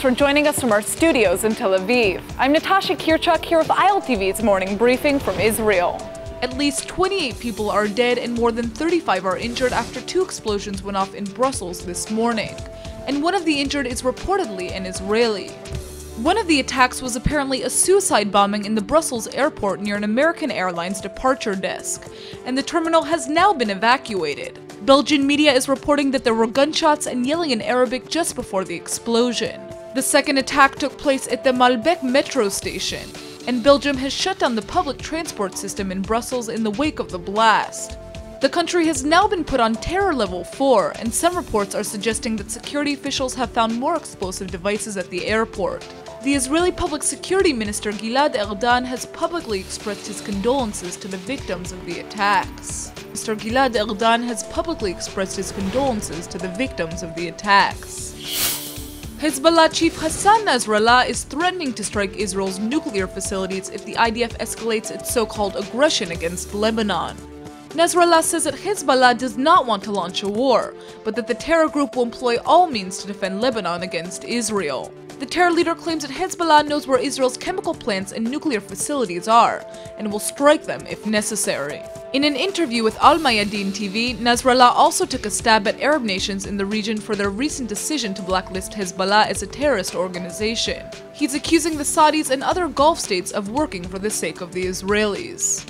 for joining us from our studios in Tel Aviv. I'm Natasha Kirchuk here with ILTV's morning briefing from Israel. At least 28 people are dead and more than 35 are injured after two explosions went off in Brussels this morning. And one of the injured is reportedly an Israeli. One of the attacks was apparently a suicide bombing in the Brussels airport near an American Airlines departure desk, and the terminal has now been evacuated. Belgian media is reporting that there were gunshots and yelling in Arabic just before the explosion. The second attack took place at the Maelbeek metro station, and Belgium has shut down the public transport system in Brussels in the wake of the blast. The country has now been put on terror level 4, and some reports are suggesting that security officials have found more explosive devices at the airport. The Israeli Public Security Minister Gilad Erdan has publicly expressed his condolences to the victims of the attacks. Mr. Gilad Erdan has publicly expressed his condolences to the victims of the attacks. Hezbollah chief Hassan Nasrallah is threatening to strike Israel's nuclear facilities if the IDF escalates its so-called aggression against Lebanon. Nasrallah says that Hezbollah does not want to launch a war, but that the terror group will employ all means to defend Lebanon against Israel. The terror leader claims that Hezbollah knows where Israel's chemical plants and nuclear facilities are, and will strike them if necessary. In an interview with Al Mayadeen TV, Nasrallah also took a stab at Arab nations in the region for their recent decision to blacklist Hezbollah as a terrorist organization. He's accusing the Saudis and other Gulf states of working for the sake of the Israelis.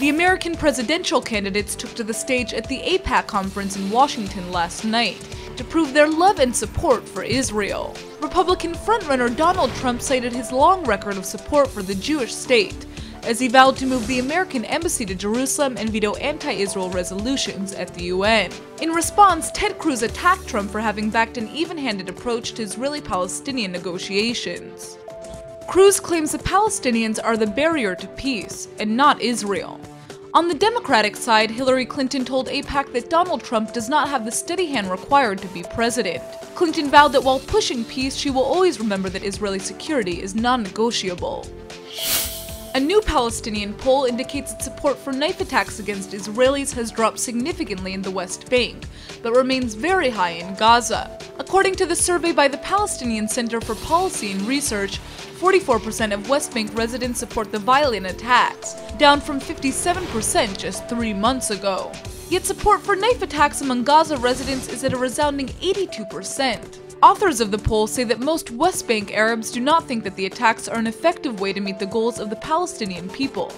The American presidential candidates took to the stage at the AIPAC conference in Washington last night to prove their love and support for Israel. Republican frontrunner Donald Trump cited his long record of support for the Jewish state, as he vowed to move the American embassy to Jerusalem and veto anti-Israel resolutions at the UN. In response, Ted Cruz attacked Trump for having backed an even-handed approach to Israeli-Palestinian negotiations. Cruz claims the Palestinians are the barrier to peace, and not Israel. On the Democratic side, Hillary Clinton told AIPAC that Donald Trump does not have the steady hand required to be president. Clinton vowed that while pushing peace, she will always remember that Israeli security is non-negotiable. A new Palestinian poll indicates that support for knife attacks against Israelis has dropped significantly in the West Bank, but remains very high in Gaza. According to the survey by the Palestinian Center for Policy and Research, 44% of West Bank residents support the violent attacks, down from 57% just three months ago. Yet support for knife attacks among Gaza residents is at a resounding 82%. Authors of the poll say that most West Bank Arabs do not think that the attacks are an effective way to meet the goals of the Palestinian people,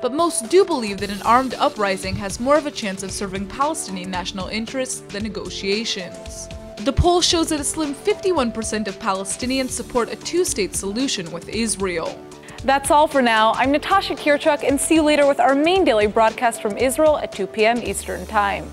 but most do believe that an armed uprising has more of a chance of serving Palestinian national interests than negotiations. The poll shows that a slim 51% of Palestinians support a two-state solution with Israel. That's all for now. I'm Natasha Kirchuk, and see you later with our main daily broadcast from Israel at 2 p.m. Eastern Time.